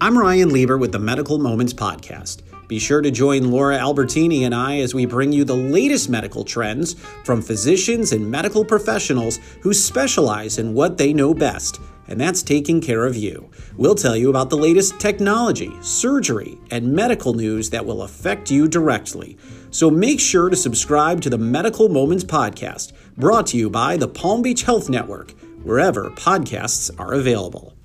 I'm Ryan Lieber with the Medical Moments Podcast. Be sure to join Laura Albertini and I as we bring you the latest medical trends from physicians and medical professionals who specialize in what they know best, and that's taking care of you. We'll tell you about the latest technology, surgery, and medical news that will affect you directly. So make sure to subscribe to the Medical Moments Podcast, brought to you by the Palm Beach Health Network, wherever podcasts are available.